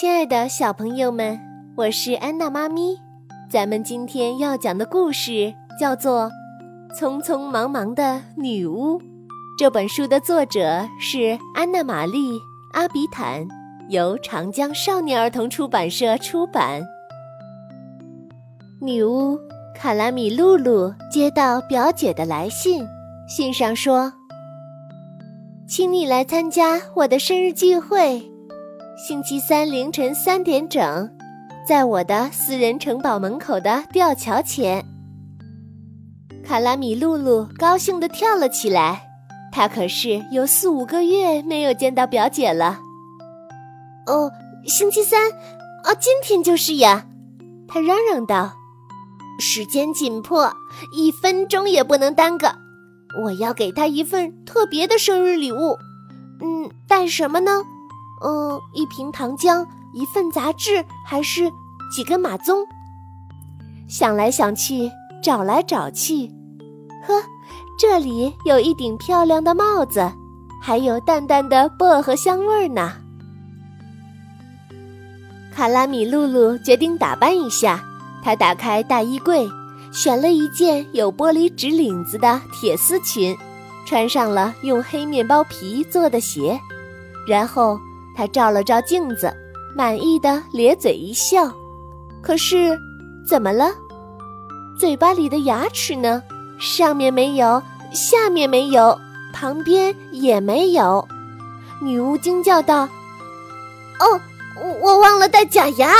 亲爱的小朋友们，我是安娜妈咪。咱们今天要讲的故事叫做《匆匆忙忙的女巫》。这本书的作者是安娜玛丽·阿比坦，由长江少年儿童出版社出版。女巫卡拉米露露接到表姐的来信，信上说：“请你来参加我的生日聚会。”星期三凌晨三点整，在我的私人城堡门口的吊桥前，卡拉米露露高兴地跳了起来。她可是有四五个月没有见到表姐了。哦，星期三，哦，今天就是呀！她嚷嚷道：“时间紧迫，一分钟也不能耽搁。我要给她一份特别的生日礼物。嗯，带什么呢？”嗯，一瓶糖浆，一份杂志，还是几根马鬃？想来想去，找来找去，呵，这里有一顶漂亮的帽子，还有淡淡的薄荷香味呢。卡拉米露露决定打扮一下，她打开大衣柜，选了一件有玻璃纸领子的铁丝裙，穿上了用黑面包皮做的鞋，然后。他照了照镜子，满意的咧嘴一笑。可是，怎么了？嘴巴里的牙齿呢？上面没有，下面没有，旁边也没有。女巫惊叫道：“哦，我忘了带假牙！”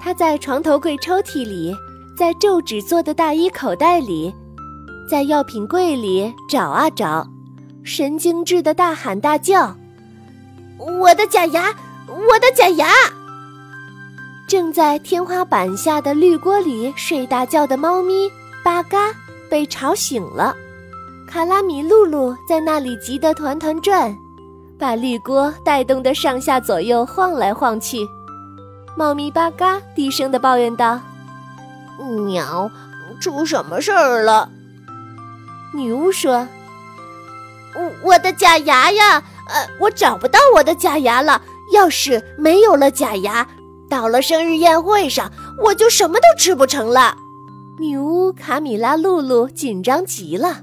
她在床头柜抽屉里，在皱纸做的大衣口袋里，在药品柜里找啊找，神经质的大喊大叫。我的假牙，我的假牙！正在天花板下的绿锅里睡大觉的猫咪巴嘎被吵醒了，卡拉米露露在那里急得团团转，把绿锅带动的上下左右晃来晃去。猫咪巴嘎低声的抱怨道：“喵，出什么事儿了？”女巫说：“我我的假牙呀！”呃，我找不到我的假牙了。要是没有了假牙，到了生日宴会上，我就什么都吃不成了。女巫卡米拉露露紧张极了。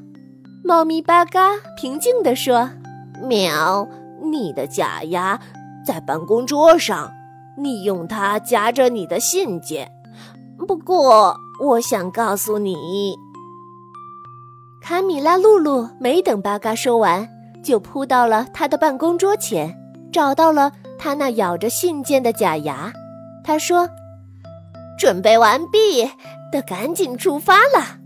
猫咪巴嘎平静地说：“喵，你的假牙在办公桌上，你用它夹着你的信件。不过，我想告诉你，卡米拉露露没等巴嘎说完。”就扑到了他的办公桌前，找到了他那咬着信件的假牙。他说：“准备完毕，得赶紧出发了。”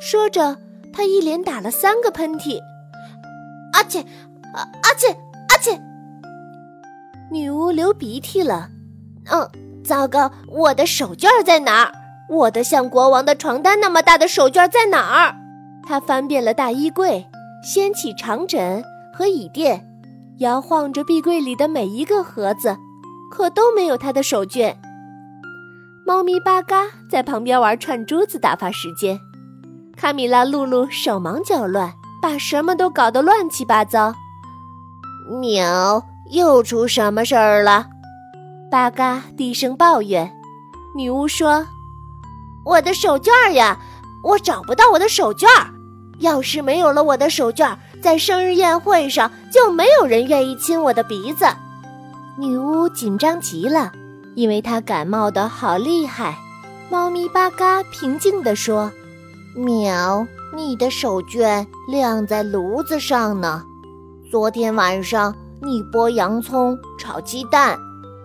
说着，他一连打了三个喷嚏。阿切，阿切，阿切！女巫流鼻涕了。嗯，糟糕，我的手绢在哪儿？我的像国王的床单那么大的手绢在哪儿？他翻遍了大衣柜。掀起长枕和椅垫，摇晃着壁柜里的每一个盒子，可都没有他的手绢。猫咪巴嘎在旁边玩串珠子打发时间，卡米拉露露手忙脚乱，把什么都搞得乱七八糟。喵，又出什么事儿了？巴嘎低声抱怨。女巫说：“我的手绢呀，我找不到我的手绢。”要是没有了我的手绢，在生日宴会上就没有人愿意亲我的鼻子。女巫紧张极了，因为她感冒的好厉害。猫咪巴嘎平静地说：“喵，你的手绢晾在炉子上呢。昨天晚上你剥洋葱炒鸡蛋，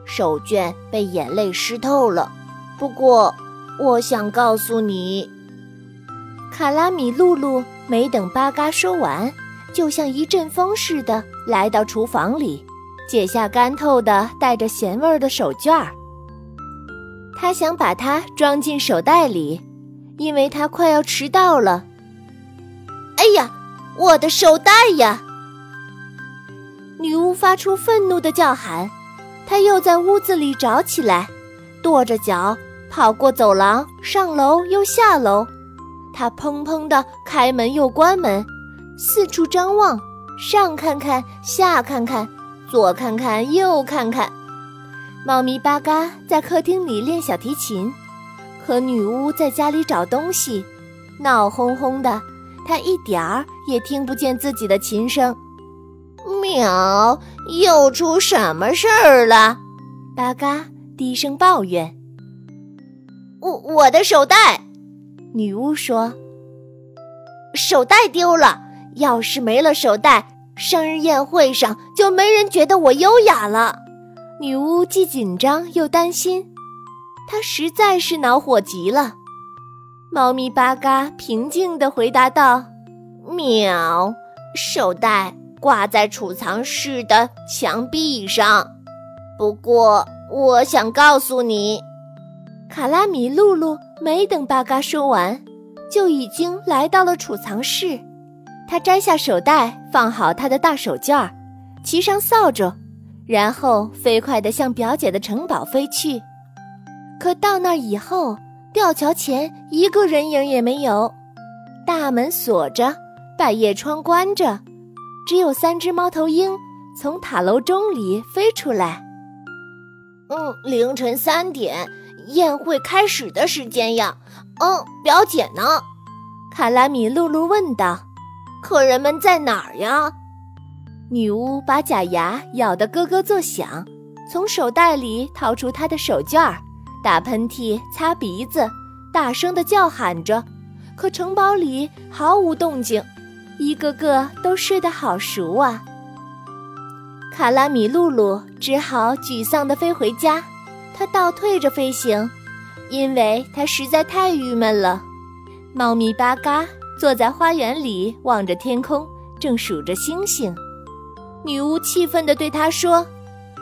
手绢被眼泪湿透了。不过，我想告诉你。”卡拉米露露没等巴嘎说完，就像一阵风似的来到厨房里，解下干透的带着咸味儿的手绢儿。他想把它装进手袋里，因为他快要迟到了。哎呀，我的手袋呀！女巫发出愤怒的叫喊，她又在屋子里找起来，跺着脚跑过走廊，上楼又下楼。他砰砰地开门又关门，四处张望，上看看，下看看，左看看，右看看。猫咪巴嘎在客厅里练小提琴，可女巫在家里找东西，闹哄哄的，她一点儿也听不见自己的琴声。喵！又出什么事儿了？巴嘎低声抱怨：“我我的手袋。”女巫说：“手袋丢了。要是没了手袋，生日宴会上就没人觉得我优雅了。”女巫既紧张又担心，她实在是恼火极了。猫咪巴嘎平静地回答道：“喵，手袋。”挂在储藏室的墙壁上。不过，我想告诉你，卡拉米露露没等巴嘎说完，就已经来到了储藏室。他摘下手袋，放好他的大手绢儿，骑上扫帚，然后飞快地向表姐的城堡飞去。可到那儿以后，吊桥前一个人影也没有，大门锁着，百叶窗关着。只有三只猫头鹰从塔楼钟里飞出来。嗯，凌晨三点，宴会开始的时间呀。嗯，表姐呢？卡拉米露露问道。客人们在哪儿呀？女巫把假牙咬得咯咯作响，从手袋里掏出她的手绢儿，打喷嚏、擦鼻子，大声地叫喊着。可城堡里毫无动静。一个个都睡得好熟啊！卡拉米露露只好沮丧地飞回家。它倒退着飞行，因为它实在太郁闷了。猫咪巴嘎坐在花园里，望着天空，正数着星星。女巫气愤地对他说：“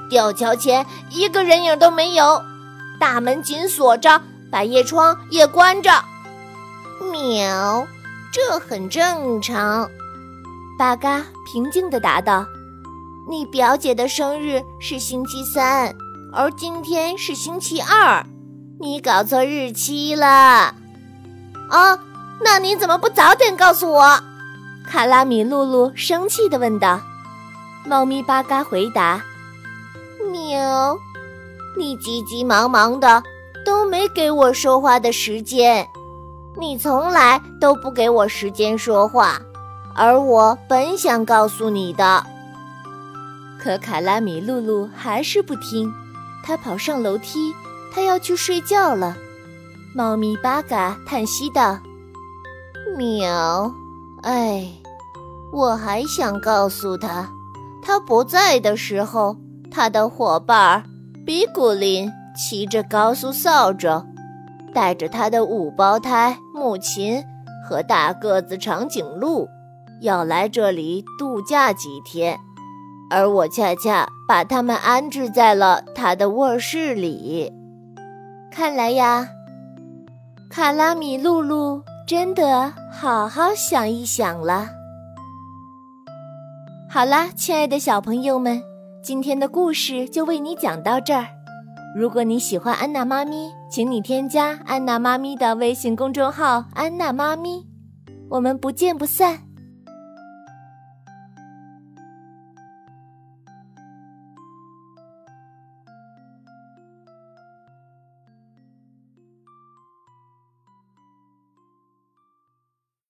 吊桥前一个人影都没有，大门紧锁着，百叶窗也关着。”喵。这很正常，巴嘎平静地答道：“你表姐的生日是星期三，而今天是星期二，你搞错日期了。”啊，那你怎么不早点告诉我？卡拉米露露生气地问道。猫咪巴嘎回答：“喵，你急急忙忙的，都没给我说话的时间。”你从来都不给我时间说话，而我本想告诉你的。可卡拉米露露还是不听，他跑上楼梯，他要去睡觉了。猫咪巴嘎叹息道：“喵，哎，我还想告诉他，他不在的时候，他的伙伴比古林骑着高速扫帚。”带着他的五胞胎木琴和大个子长颈鹿，要来这里度假几天，而我恰恰把他们安置在了他的卧室里。看来呀，卡拉米露露真的好好想一想了。好啦，亲爱的小朋友们，今天的故事就为你讲到这儿。如果你喜欢安娜妈咪，请你添加安娜妈咪的微信公众号“安娜妈咪”，我们不见不散。